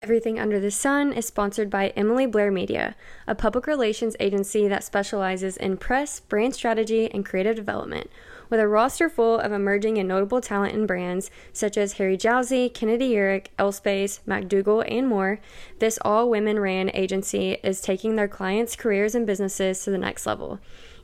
Everything Under the Sun is sponsored by Emily Blair Media, a public relations agency that specializes in press, brand strategy, and creative development. With a roster full of emerging and notable talent and brands such as Harry Jowsey, Kennedy Urick, Elspace, MacDougall, and more, this all women ran agency is taking their clients' careers and businesses to the next level.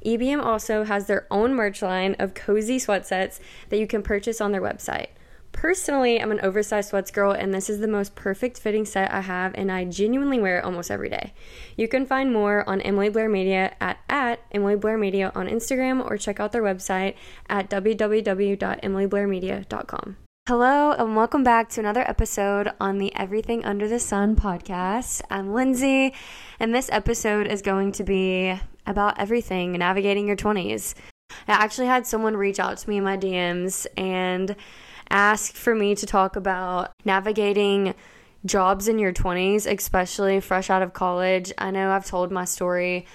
EBM also has their own merch line of cozy sweat sets that you can purchase on their website. Personally, I'm an oversized sweats girl, and this is the most perfect fitting set I have, and I genuinely wear it almost every day. You can find more on Emily Blair Media at, at Emily Blair Media on Instagram or check out their website at www.emilyblairmedia.com. Hello, and welcome back to another episode on the Everything Under the Sun podcast. I'm Lindsey, and this episode is going to be about everything navigating your 20s. I actually had someone reach out to me in my DMs and ask for me to talk about navigating jobs in your 20s, especially fresh out of college. I know I've told my story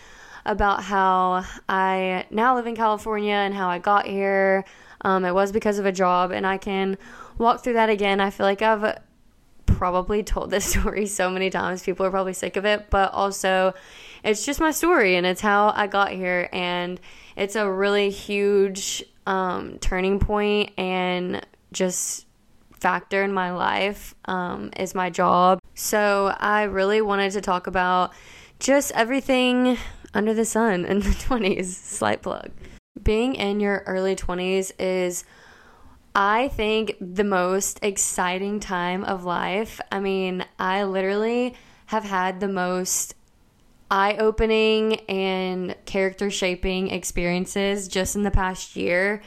about how I now live in California and how I got here. Um, it was because of a job, and I can walk through that again. I feel like I've probably told this story so many times. People are probably sick of it, but also it's just my story and it's how I got here. And it's a really huge um, turning point and just factor in my life um, is my job. So I really wanted to talk about just everything under the sun in the 20s. Slight plug. Being in your early 20s is, I think, the most exciting time of life. I mean, I literally have had the most eye opening and character shaping experiences just in the past year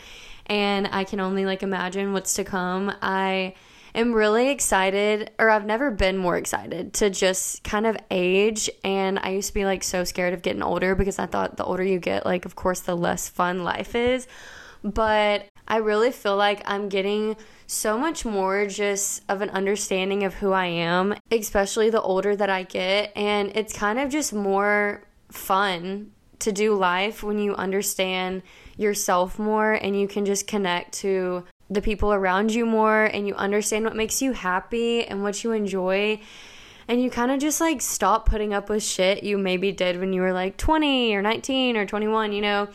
and I can only like imagine what's to come. I am really excited, or I've never been more excited to just kind of age. And I used to be like so scared of getting older because I thought the older you get, like, of course, the less fun life is. But I really feel like I'm getting so much more just of an understanding of who I am, especially the older that I get. And it's kind of just more fun to do life when you understand yourself more and you can just connect to the people around you more and you understand what makes you happy and what you enjoy and you kind of just like stop putting up with shit you maybe did when you were like 20 or 19 or 21, you know?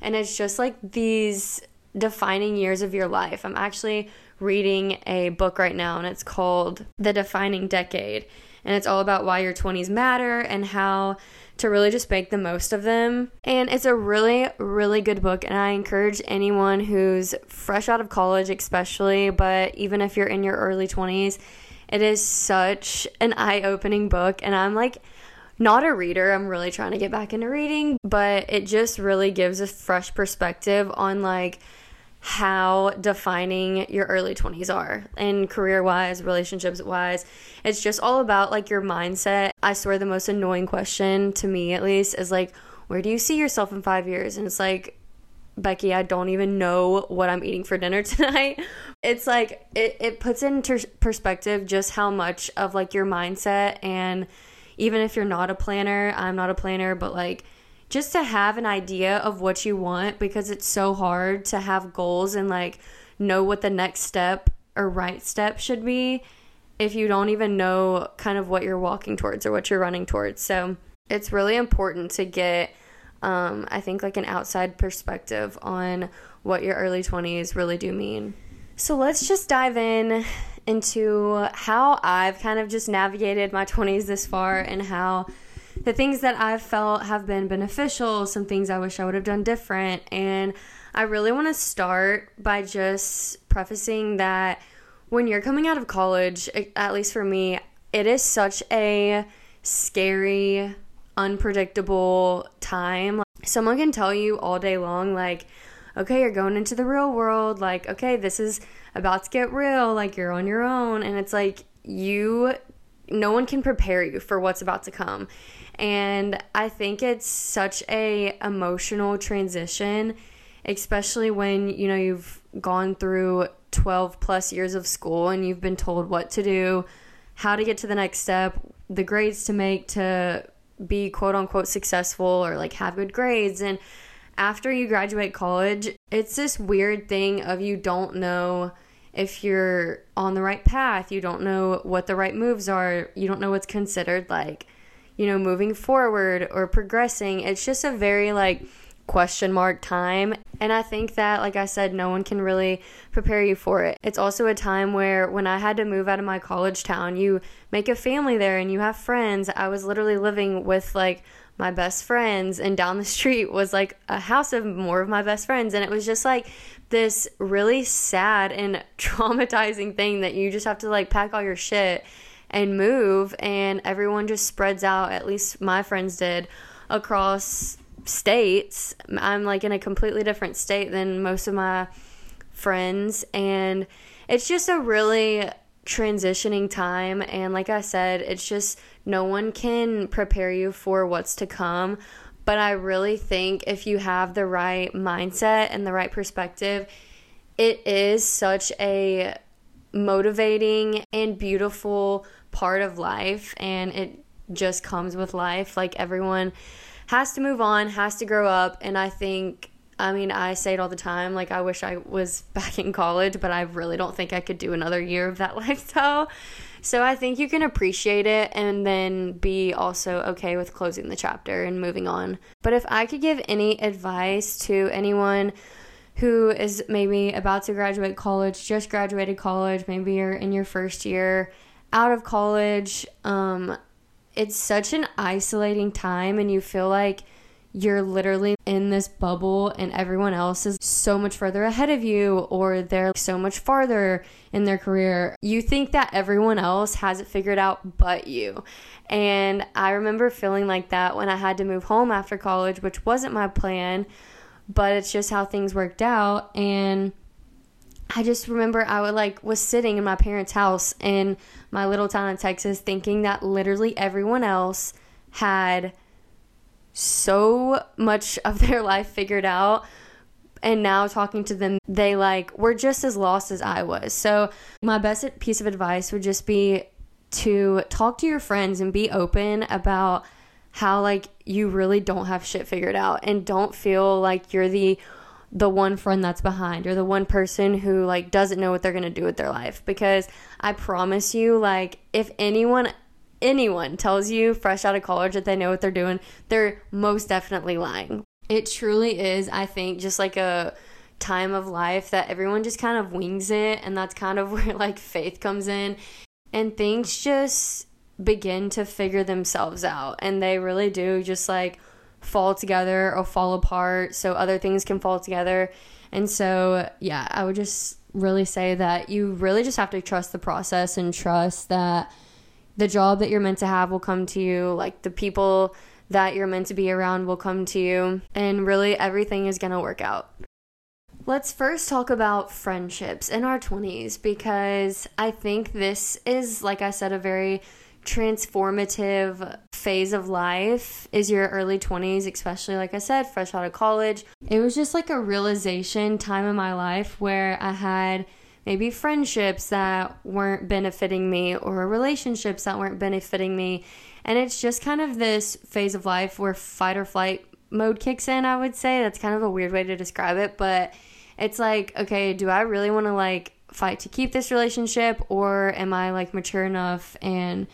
And it's just like these defining years of your life. I'm actually reading a book right now and it's called The Defining Decade. And it's all about why your 20s matter and how to really just make the most of them. And it's a really, really good book. And I encourage anyone who's fresh out of college, especially, but even if you're in your early 20s, it is such an eye opening book. And I'm like, not a reader. I'm really trying to get back into reading, but it just really gives a fresh perspective on like how defining your early 20s are and career wise, relationships wise. It's just all about like your mindset. I swear the most annoying question to me, at least, is like, where do you see yourself in five years? And it's like, Becky, I don't even know what I'm eating for dinner tonight. It's like, it, it puts into perspective just how much of like your mindset and even if you're not a planner, I'm not a planner, but like, just to have an idea of what you want because it's so hard to have goals and like know what the next step or right step should be if you don't even know kind of what you're walking towards or what you're running towards. So it's really important to get, um, I think, like an outside perspective on what your early 20s really do mean. So let's just dive in into how I've kind of just navigated my 20s this far and how the things that I've felt have been beneficial, some things I wish I would have done different. And I really want to start by just prefacing that when you're coming out of college, at least for me, it is such a scary, unpredictable time. Someone can tell you all day long, like, okay, you're going into the real world. Like, okay, this is about to get real. Like, you're on your own. And it's like, you, no one can prepare you for what's about to come and I think it's such a emotional transition especially when you know you've gone through 12 plus years of school and you've been told what to do, how to get to the next step, the grades to make to be quote unquote successful or like have good grades and after you graduate college, it's this weird thing of you don't know if you're on the right path. You don't know what the right moves are. You don't know what's considered like, you know, moving forward or progressing. It's just a very like question mark time. And I think that, like I said, no one can really prepare you for it. It's also a time where when I had to move out of my college town, you make a family there and you have friends. I was literally living with like my best friends, and down the street was like a house of more of my best friends. And it was just like this really sad and traumatizing thing that you just have to like pack all your shit and move, and everyone just spreads out, at least my friends did, across states. I'm like in a completely different state than most of my friends and it's just a really transitioning time and like I said, it's just no one can prepare you for what's to come, but I really think if you have the right mindset and the right perspective, it is such a motivating and beautiful part of life and it just comes with life like everyone has to move on, has to grow up. And I think, I mean, I say it all the time. Like, I wish I was back in college, but I really don't think I could do another year of that lifestyle. So I think you can appreciate it and then be also okay with closing the chapter and moving on. But if I could give any advice to anyone who is maybe about to graduate college, just graduated college, maybe you're in your first year out of college, um, it's such an isolating time and you feel like you're literally in this bubble and everyone else is so much further ahead of you or they're so much farther in their career. You think that everyone else has it figured out but you. And I remember feeling like that when I had to move home after college, which wasn't my plan, but it's just how things worked out and I just remember I would like was sitting in my parents' house in my little town in Texas thinking that literally everyone else had so much of their life figured out and now talking to them they like were just as lost as I was. So my best piece of advice would just be to talk to your friends and be open about how like you really don't have shit figured out and don't feel like you're the the one friend that's behind or the one person who like doesn't know what they're going to do with their life because I promise you like if anyone anyone tells you fresh out of college that they know what they're doing, they're most definitely lying. It truly is I think just like a time of life that everyone just kind of wings it and that's kind of where like faith comes in and things just begin to figure themselves out and they really do just like fall together or fall apart so other things can fall together. And so, yeah, I would just really say that you really just have to trust the process and trust that the job that you're meant to have will come to you, like the people that you're meant to be around will come to you, and really everything is going to work out. Let's first talk about friendships in our 20s because I think this is, like I said, a very transformative phase of life is your early 20s, especially like I said, fresh out of college. It was just like a realization time in my life where I had maybe friendships that weren't benefiting me or relationships that weren't benefiting me. And it's just kind of this phase of life where fight or flight mode kicks in, I would say. That's kind of a weird way to describe it, but it's like, okay, do I really want to like fight to keep this relationship or am I like mature enough and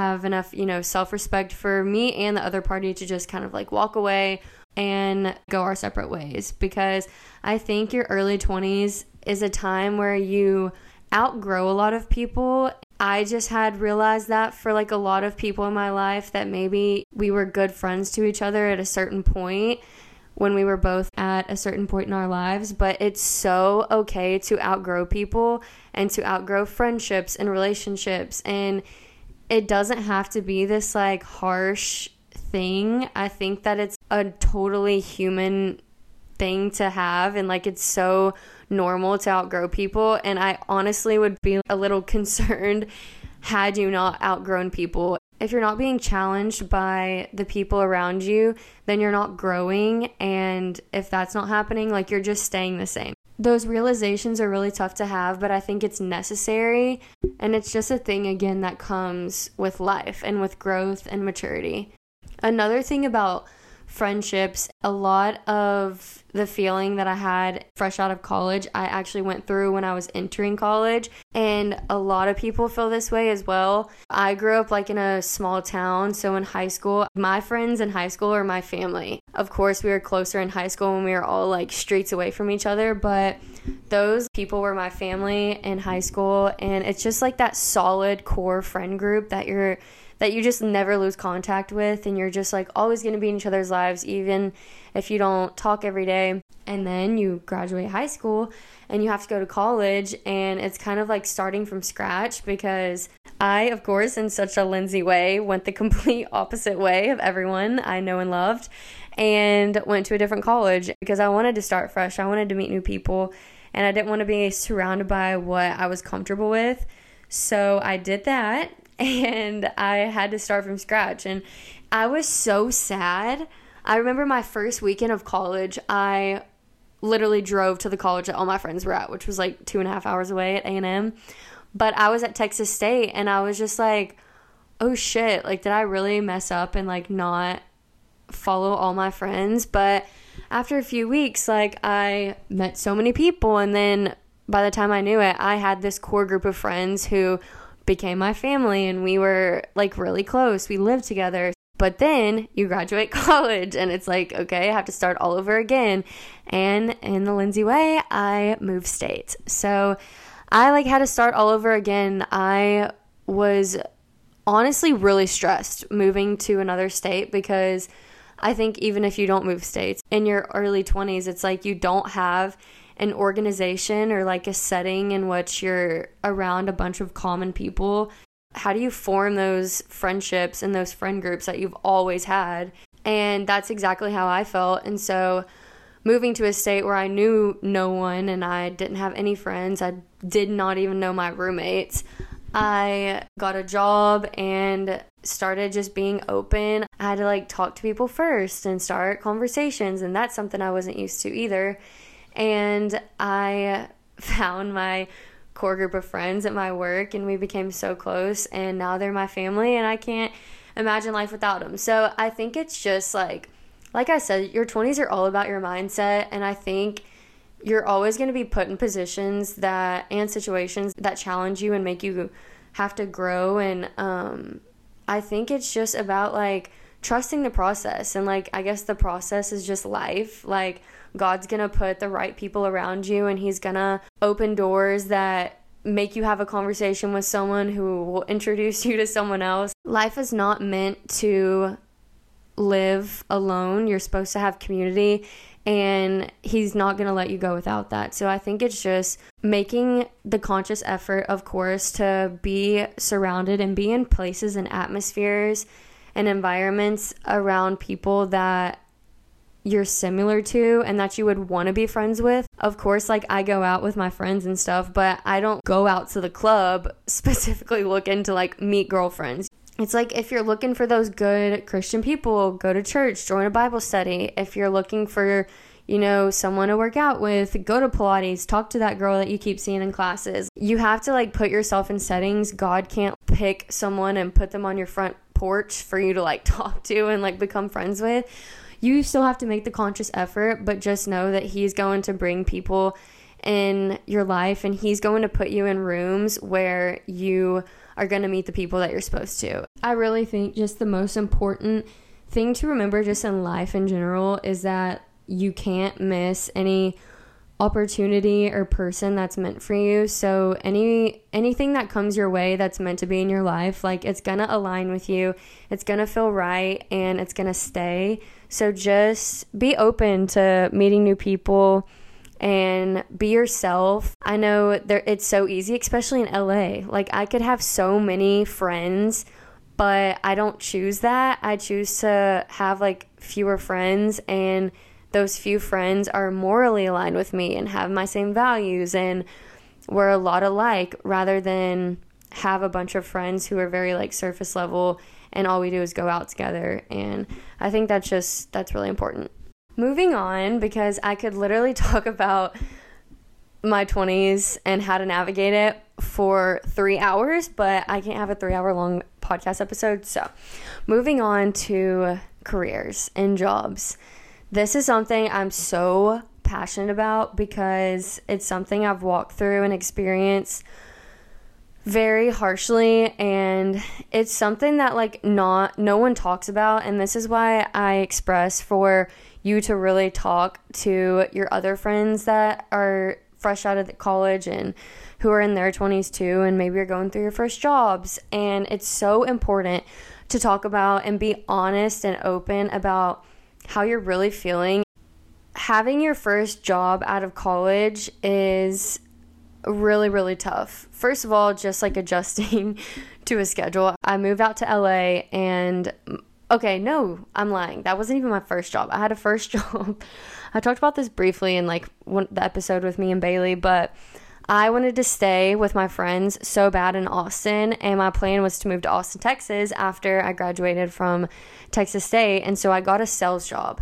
have enough, you know, self respect for me and the other party to just kind of like walk away and go our separate ways. Because I think your early 20s is a time where you outgrow a lot of people. I just had realized that for like a lot of people in my life that maybe we were good friends to each other at a certain point when we were both at a certain point in our lives, but it's so okay to outgrow people and to outgrow friendships and relationships and it doesn't have to be this like harsh thing. I think that it's a totally human thing to have and like it's so normal to outgrow people and I honestly would be a little concerned had you not outgrown people. If you're not being challenged by the people around you, then you're not growing and if that's not happening, like you're just staying the same those realizations are really tough to have, but I think it's necessary. And it's just a thing, again, that comes with life and with growth and maturity. Another thing about friendships. A lot of the feeling that I had fresh out of college, I actually went through when I was entering college. And a lot of people feel this way as well. I grew up like in a small town. So in high school, my friends in high school are my family. Of course, we were closer in high school when we were all like streets away from each other. But those people were my family in high school. And it's just like that solid core friend group that you're that you just never lose contact with and you're just like always going to be in each other's lives even if you don't talk every day. And then you graduate high school and you have to go to college and it's kind of like starting from scratch because I of course in such a Lindsey way went the complete opposite way of everyone I know and loved and went to a different college because I wanted to start fresh. I wanted to meet new people and I didn't want to be surrounded by what I was comfortable with. So I did that and I had to start from scratch. And I was so sad. I remember my first weekend of college, I literally drove to the college that all my friends were at, which was like two and a half hours away at A&M. But I was at Texas State and I was just like, oh shit, like did I really mess up and like not follow all my friends? But after a few weeks, like I met so many people and then by the time I knew it, I had this core group of friends who became my family and we were like really close. We lived together. But then you graduate college and it's like, okay, I have to start all over again. And in the Lindsey way, I moved states. So I like had to start all over again. I was honestly really stressed moving to another state because I think even if you don't move states in your early 20s, it's like you don't have an organization or like a setting in which you're around a bunch of common people, how do you form those friendships and those friend groups that you've always had? And that's exactly how I felt. And so moving to a state where I knew no one and I didn't have any friends, I did not even know my roommates. I got a job and started just being open. I had to like talk to people first and start conversations, and that's something I wasn't used to either. And I found my core group of friends at my work and we became so close and now they're my family and I can't imagine life without them. So I think it's just like like I said, your 20s are all about your mindset and I think you're always going to be put in positions that and situations that challenge you and make you have to grow and um I think it's just about like trusting the process and like I guess the process is just life. Like God's to put the right people around you and He's to open doors that make you have a conversation with someone who will introduce you to someone else. Life is not meant to live alone. You're supposed to have community and he's not going to let you go without that. So I think it's just making the conscious effort, of course, to be surrounded and be in places and atmospheres and environments around people that you're similar to and that you would want to be friends with. Of course, like I go out with my friends and stuff, but I don't go out to the club specifically looking to like meet girlfriends. It's like if you're looking for those good Christian people, go to church, join a Bible study. If you're looking for, you know, someone to work out with, go to Pilates, talk to that girl that you keep seeing in classes. You have to like put yourself in settings. God can't pick someone and put them on your front porch for you to like talk to and like become friends with you still have to make the conscious effort, but just know that He's going to bring people in your life and He's going to put you in rooms where you are going to meet the people that you're supposed to. I really think just the most important thing to remember just in life in general is that you can't miss any opportunity or person that's meant for you. So any anything that comes your way that's meant to be in your life, like it's going to align with you. It's going to feel right and it's going to stay. So just be open to meeting new people and be yourself. I know there it's so easy, especially in LA. Like I could have so many friends, but I don't choose that. I choose to have like fewer friends and those few friends are morally aligned with me and have my same values and we're a lot alike rather than have a bunch of friends who are very like surface level and all we do is go out together and I think that's just that's really important. Moving on because I could literally talk about my 20s and how to navigate it for three hours, but I can't have a three hour long podcast episode. So, moving on to careers and jobs. This is something I'm so passionate about because it's something I've walked through and experienced very harshly and it's something that like not no one talks about and this is why I express for you to really talk to your other friends that are fresh out of college and who are in their 20s too and maybe you're going through your first jobs and it's so important to talk about and be honest and open about how you're really feeling having your first job out of college is really, really tough. First of all, just like adjusting to a schedule. I moved out to LA and mm, okay, no, I'm lying. That wasn't even my first job. I had a first job. I talked about this briefly in like one, the episode with me and Bailey, but I wanted to stay with my friends so bad in Austin, and my plan was to move to Austin, Texas after I graduated from Texas State. And so I got a sales job.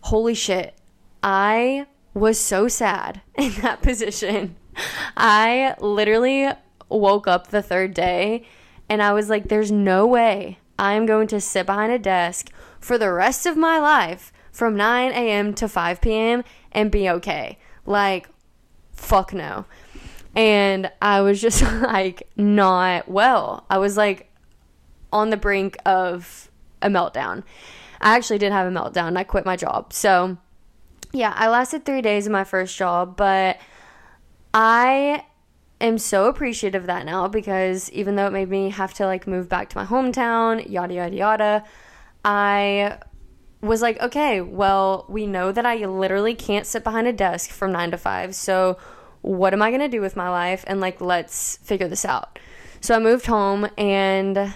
Holy shit. I was so sad in that position. I literally woke up the third day and I was like, there's no way I'm going to sit behind a desk for the rest of my life from 9 a.m. to 5 p.m. and be okay. Like, fuck no. And I was just like, not well. I was like on the brink of a meltdown. I actually did have a meltdown. I quit my job. So, yeah, I lasted three days in my first job, but I am so appreciative of that now because even though it made me have to like move back to my hometown, yada, yada, yada, I was like, okay, well, we know that I literally can't sit behind a desk from nine to five. So, what am I going to do with my life? And like, let's figure this out. So, I moved home and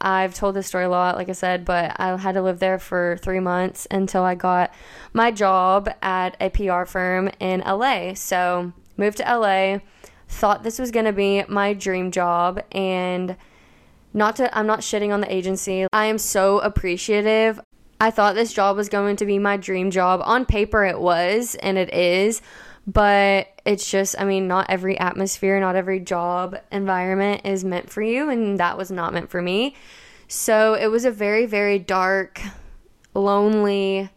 I've told this story a lot, like I said, but I had to live there for three months until I got my job at a PR firm in LA. So, moved to LA, thought this was going to be my dream job, and not to, I'm not shitting on the agency. I am so appreciative. I thought this job was going to be my dream job. On paper, it was, and it is but it's just i mean not every atmosphere not every job environment is meant for you and that was not meant for me so it was a very very dark lonely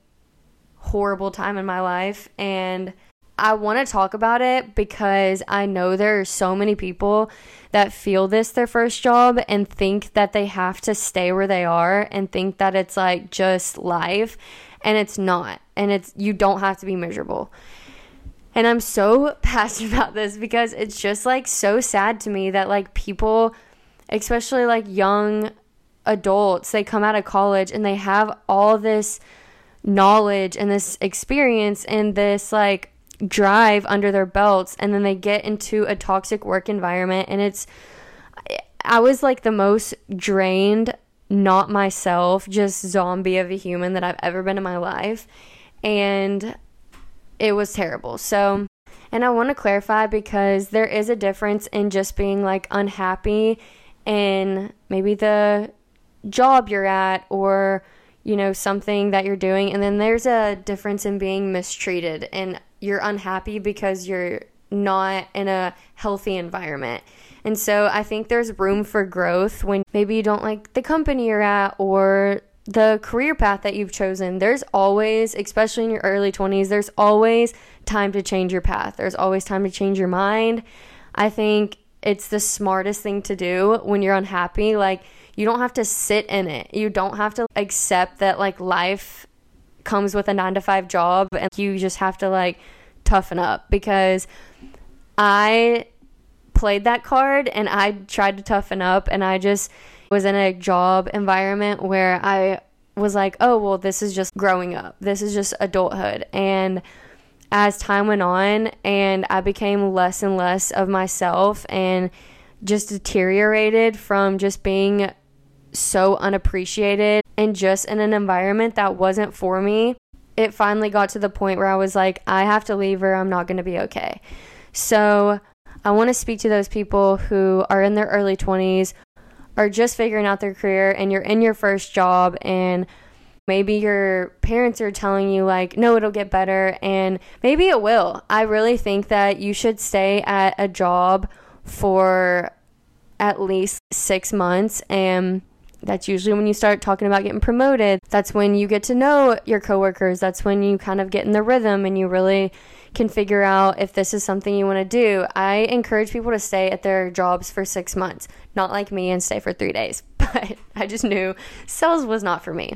horrible time in my life and I want to talk about it because I know there are so many people that feel this their first job and think that they have to stay where they are and think that it's like just life and it's not and it's you don't have to be miserable. And I'm so passionate about this because it's just like so sad to me that like people, especially like young adults, they come out of college and they have all this knowledge and this experience and this like drive under their belts and then they get into a toxic work environment and it's I was like the most drained not myself just zombie of a human that I've ever been in my life and it was terrible. So, and I want to clarify because there is a difference in just being like unhappy in maybe the job you're at or you know something that you're doing and then there's a difference in being mistreated and you're unhappy because you're not in a healthy environment. And so I think there's room for growth when maybe you don't like the company you're at or the career path that you've chosen, there's always, especially in your early 20s, there's always time to change your path. There's always time to change your mind. I think it's the smartest thing to do when you're unhappy. Like, you don't have to sit in it. You don't have to accept that, like, life comes with a nine to five job and you just have to, like, toughen up because I played that card and I tried to toughen up and I just was in a job environment where I was like, oh, well, this is just growing up. This is just adulthood. And as time went on and I became less and less of myself and just deteriorated from just being so unappreciated and just in an environment that wasn't for me, it finally got to the point where I was like, I have to leave or I'm not going to be okay. So I want to speak to those people who are in their early 20s are just figuring out their career and you're in your first job and maybe your parents are telling you like no it'll get better and maybe it will i really think that you should stay at a job for at least six months. And that's usually when you start talking about getting promoted. That's when you get to know your coworkers. That's when you kind of get in the rhythm and you really can figure out if this is something you want to do. I encourage people to stay at their jobs for six months, not like me and stay for three days. But I just knew sales was not for me.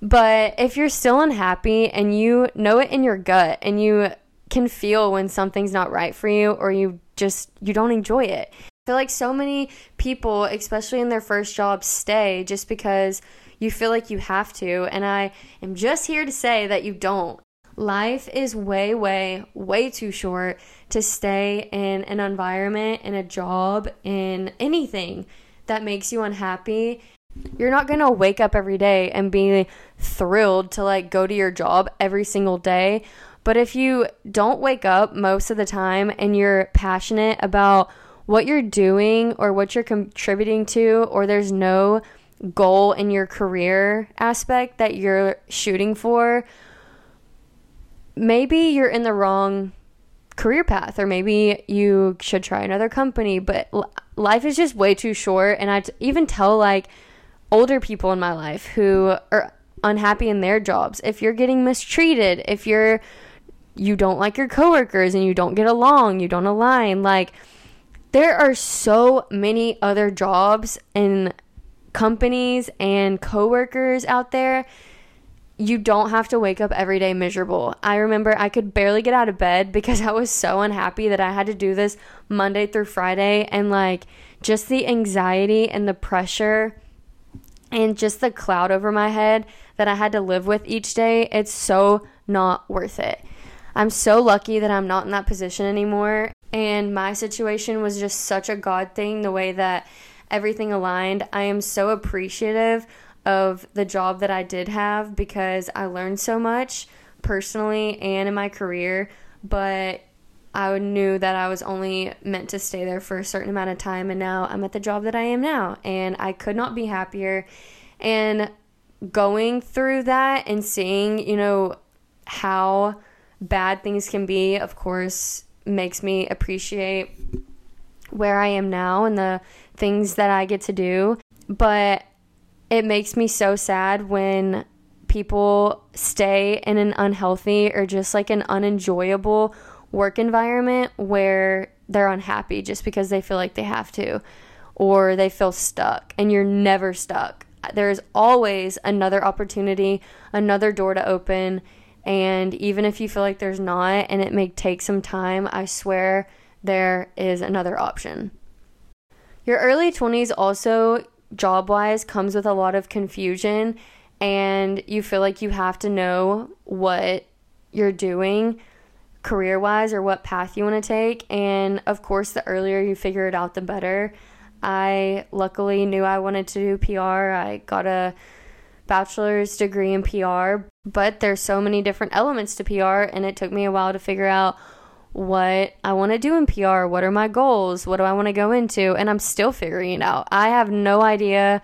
But if you're still unhappy and you know it in your gut and you can feel when something's not right for you or you just you don't enjoy it. I feel like so many people, especially in their first job, stay just because you feel like you have to. And I am just here to say that you don't. Life is way, way, way too short to stay in an environment, in a job, in anything that makes you unhappy. You're not to wake up every day and be thrilled to like go to your job every single day. But if you don't wake up most of the time and you're passionate about what you're doing or what you're contributing to, or there's no goal in your career aspect that you're shooting for, maybe you're in the wrong career path or maybe you should try another company but life is just way too short. And i even tell like older people in my life who are unhappy in their jobs if you're getting mistreated if you're you don't like your coworkers and you don't get along you don't align like there are so many other jobs and companies and coworkers out there you don't have to wake up every day miserable. I remember I could barely get out of bed because I was so unhappy that I had to do this Monday through Friday and like just the anxiety and the pressure and just the cloud over my head that I had to live with each day. It's so not worth it. I'm so lucky that I'm not in that position anymore. And my situation was just such a God thing, the way that everything aligned. I am so appreciative of the job that I did have because I learned so much personally and in my career, but I knew that I was only meant to stay there for a certain amount of time, and now I'm at the job that I am now, and I could not be happier. And going through that and seeing, you know, how bad things can be, of course, makes me appreciate where I am now and the things that I get to do. But it makes me so sad when people stay in an unhealthy or just like an unenjoyable work environment where they're unhappy just because they feel like they have to or they feel stuck and you're never stuck. There's always another opportunity, another door to open. And even if you feel like there's not and it may take some time, I swear there is another option. Your early 20s also job wise comes with a lot of confusion and you feel like you have to know what you're doing career wise or what path you want to take. And of course, the earlier you figure it out, the better. I luckily knew I wanted to do PR. I got a bachelor's degree in PR, but there's so many different elements to PR, and it took me a while to figure out what I want to do in PR, what are my goals, what do I want to go into, and I'm still figuring it out. I have no idea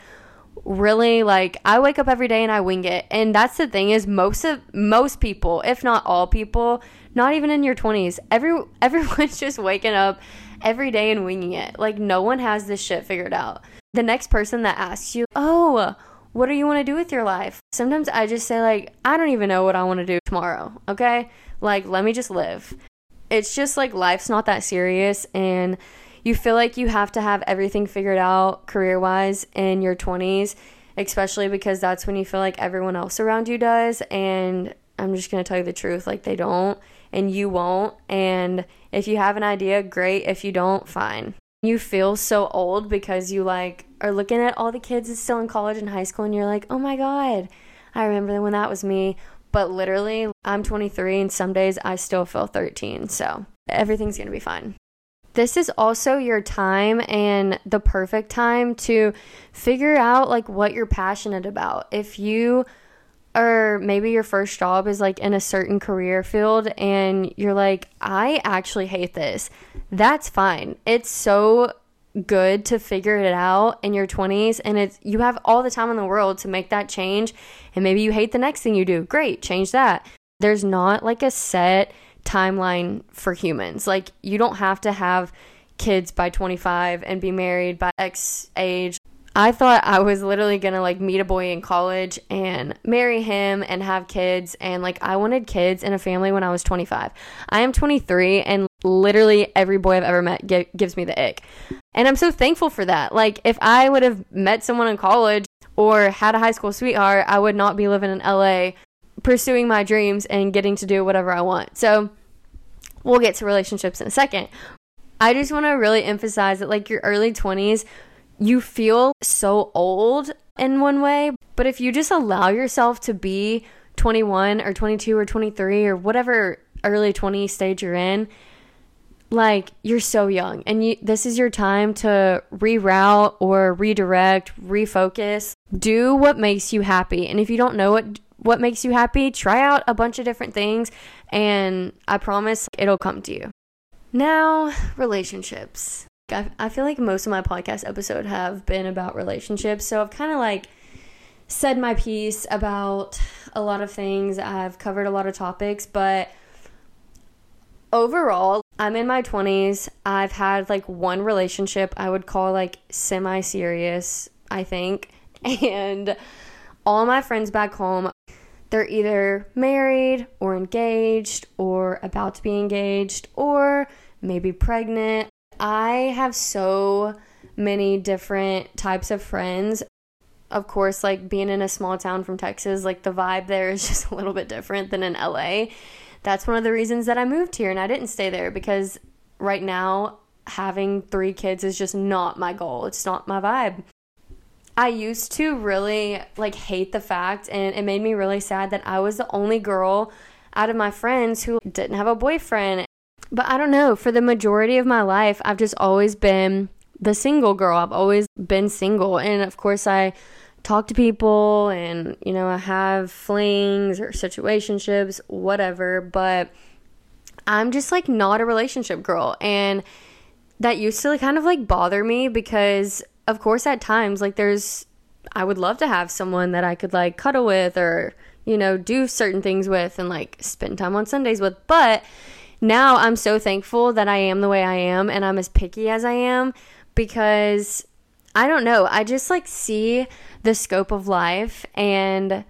really like I wake up every day and I wing it. And that's the thing is most of most people, if not all people, not even in your 20s, every everyone's just waking up every day and winging it. Like no one has this shit figured out. The next person that asks you, "Oh, what do you want to do with your life?" Sometimes I just say like, "I don't even know what I want to do tomorrow." Okay? Like let me just live it's just like life's not that serious and you feel like you have to have everything figured out career wise in your 20s, especially because that's when you feel like everyone else around you does. And I'm just going to tell you the truth like they don't, and you won't. And if you have an idea, great. If you don't, fine. You feel so old because you like are looking at all the kids that's still in college and high school, and you're like, oh my God, I remember when that was me. But literally, I'm 23 and some days I still feel 13. So everything's going to be fine. This is also your time and the perfect time to figure out like what you're passionate about. If you or maybe your first job is like in a certain career field and you're like, I actually hate this. That's fine. It's so good to figure it out in your 20s and it's you have all the time in the world to make that change and maybe you hate the next thing you do great change that there's not like a set timeline for humans like you don't have to have kids by 25 and be married by X age. I thought I was literally gonna like meet a boy in college and marry him and have kids. And like, I wanted kids and a family when I was 25. I am 23, and literally every boy I've ever met gives me the ick. And I'm so thankful for that. Like, if I would have met someone in college or had a high school sweetheart, I would not be living in LA pursuing my dreams and getting to do whatever I want. So, we'll get to relationships in a second. I just want to really emphasize that, like, your early 20s, you feel so old in one way, but if you just allow yourself to be 21 or 22 or 23 or whatever early 20 stage you're in, like you're so young and you this is your time to reroute or redirect, refocus, do what makes you happy. And if you don't know what what makes you happy, try out a bunch of different things and I promise it'll come to you. Now, relationships. I, I feel like most of my podcast episode have been about relationships, so I've kind of like said my piece about a lot of things. I've covered a lot of topics, but overall, I'm in my 20s. I've had like one relationship I would call like semi serious, I think. And all my friends back home, they're either married or engaged or about to be engaged or maybe pregnant. I have so many different types of friends. Of course, like being in a small town from Texas, like the vibe there is just a little bit different than in LA that's one of the reasons that I moved here and I didn't stay there because right now having three kids is just not my goal. It's not my vibe. I used to really like hate the fact and it made me really sad that I was the only girl out of my friends who didn't have a boyfriend. But I don't know, for the majority of my life I've just always been the single girl. I've always been single and of course I talk to people and, you know, I have flings or situationships, whatever, but I'm just like not a relationship girl. And that used to kind of like bother me because, of course, at times, like, there's, I would love to have someone that I could like cuddle with or, you know, do certain things with and like spend time on Sundays with. But now I'm so thankful that I am the way I am and I'm as picky as I am because I don't know. I just like see the scope of life. And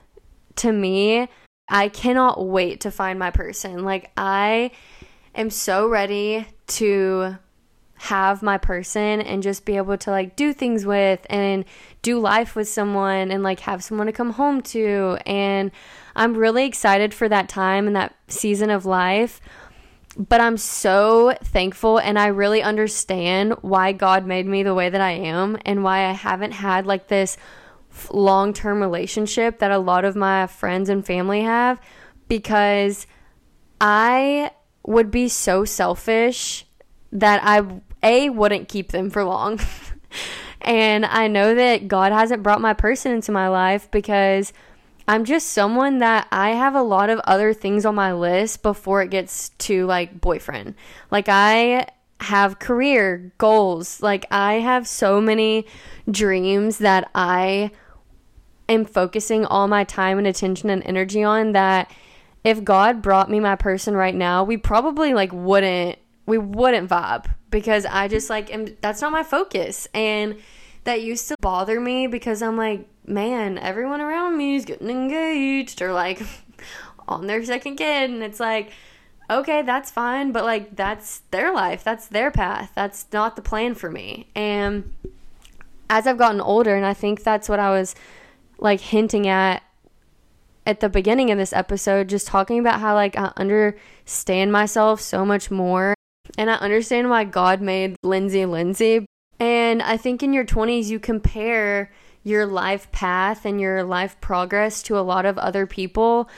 to me, I cannot wait to find my person. Like, I am so ready to have my person and just be able to like do things with and do life with someone and like have someone to come home to. And I'm really excited for that time and that season of life. But I'm so thankful and I really understand why God made me the way that I am and why I haven't had like this long term relationship that a lot of my friends and family have because I would be so selfish that I a wouldn't keep them for long. and I know that God hasn't brought my person into my life because I'm just someone that I have a lot of other things on my list before it gets to like boyfriend. Like I have career goals. Like I have so many dreams that I am focusing all my time and attention and energy on that if God brought me my person right now, we probably like wouldn't we wouldn't vibe because I just like am that's not my focus and that used to bother me because I'm like, man, everyone around me is getting engaged or like on their second kid and it's like okay, that's fine, but like that's their life, that's their path. That's not the plan for me. And as I've gotten older and I think that's what I was like hinting at at the beginning of this episode, just talking about how like I understand myself so much more and I understand why God made Lindsey Lindsey. And I think in your 20s, you compare your life path and your life progress to a lot of other people.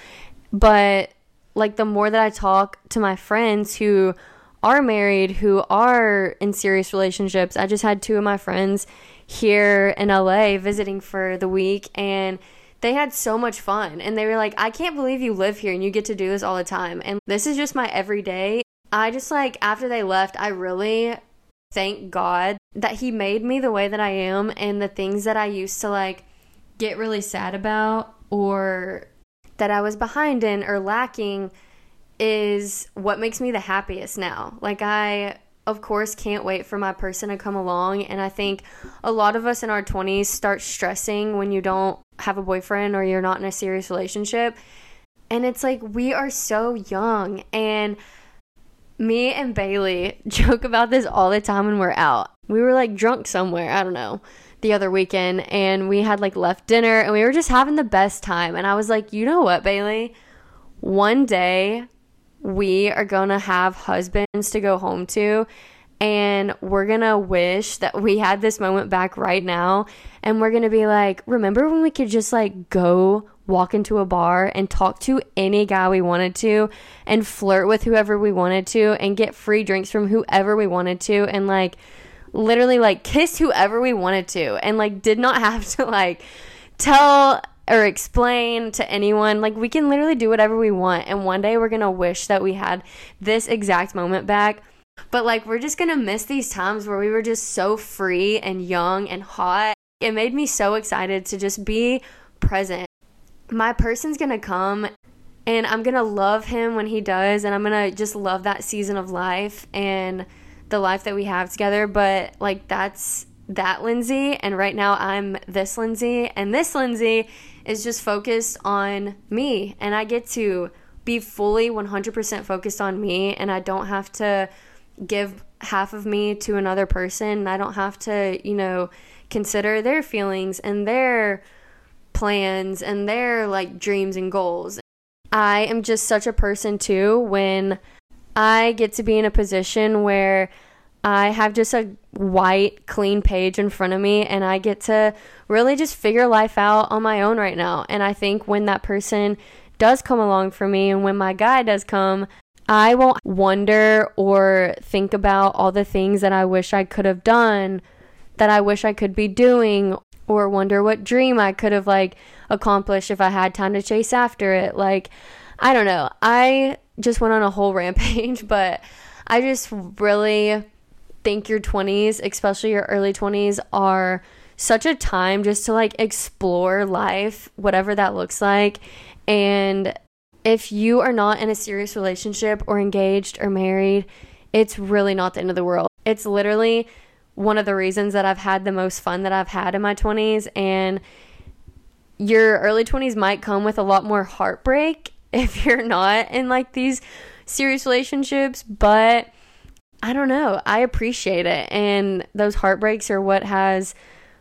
But like the more that I talk to my friends who are married, who are in serious relationships, I just had two of my friends here in LA visiting for the week and they had so much fun and they were like, I can't believe you live here and you get to do this all the time. And this is just my everyday. I just like, after they left, I really thank God that He made me the way that I am and the things that I used to like get really sad about or that I was behind in or lacking is what makes me the happiest now. Like, I of course, can't wait for my person to come along. And I think a lot of us in our 20s start stressing when you don't have a boyfriend or you're not in a serious relationship. And it's like, we are so young. And me and Bailey joke about this all the time when we're out. We were like drunk somewhere, I don't know, the other weekend, and we had like left dinner and we were just having the best time. And I was like, you know what, Bailey? One day we are gonna have husbands to go home to and we're gonna wish that we had this moment back right now. And we're gonna be like remember when we could just like go walk into a bar and talk to any guy we wanted to and flirt with whoever we wanted to and get free drinks from whoever we wanted to and like literally like kiss whoever we wanted to and like did not have to like tell or explain to anyone. Like we can literally do whatever we want. And one day we're going to wish that we had this exact moment back but like we're just to miss these times where we were just so free and young and hot. It made me so excited to just be present. My person's gonna come and I'm gonna love him when he does, and I'm gonna just love that season of life and the life that we have together. But like, that's that Lindsey, and right now I'm this Lindsey, and this Lindsey is just focused on me, and I get to be fully 100% focused on me, and I don't have to give half of me to another person. I don't have to, you know, consider their feelings and their plans and their like dreams and goals. I am just such a person too when I get to be in a position where I have just a white, clean page in front of me and I get to really just figure life out on my own right now. And I think when that person does come along for me and when my guy does come, I won't wonder or think about all the things that I wish I could have done, that I wish I could be doing, or wonder what dream I could have like accomplished if I had time to chase after it. Like, I don't know. I just went on a whole rampage, but I just really think your 20s, especially your early 20s, are such a time just to like explore life, whatever that looks like. And if you are not in a serious relationship or engaged or married, it's really not the end of the world. It's literally one of the reasons that I've had the most fun that I've had in my 20s. And your early 20s might come with a lot more heartbreak if you're not in like these serious relationships, but I don't know. I appreciate it. And those heartbreaks are what has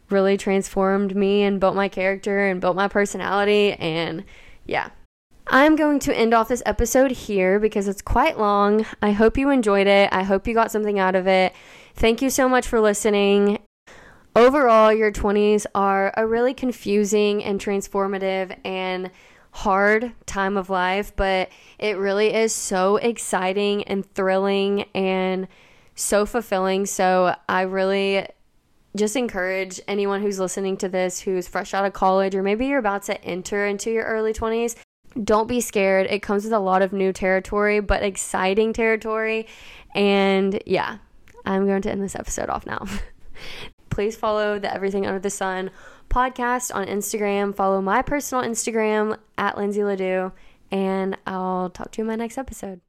really transformed me and built my character and built my personality. And yeah. I'm going to end off this episode here because it's quite long. I hope you enjoyed it. I hope you got something out of it. Thank you so much for listening. Overall, your 20s are a really confusing and transformative and hard time of life, but it really is so exciting and thrilling and so fulfilling. So, I really just encourage anyone who's listening to this who's fresh out of college or maybe you're about to enter into your early 20s. Don't be scared. It comes with a lot of new territory, but exciting territory. And yeah, I'm going to end this episode off now. Please follow the Everything Under the Sun podcast on Instagram. Follow my personal Instagram at Lindsey Ledoux, and I'll talk to you in my next episode.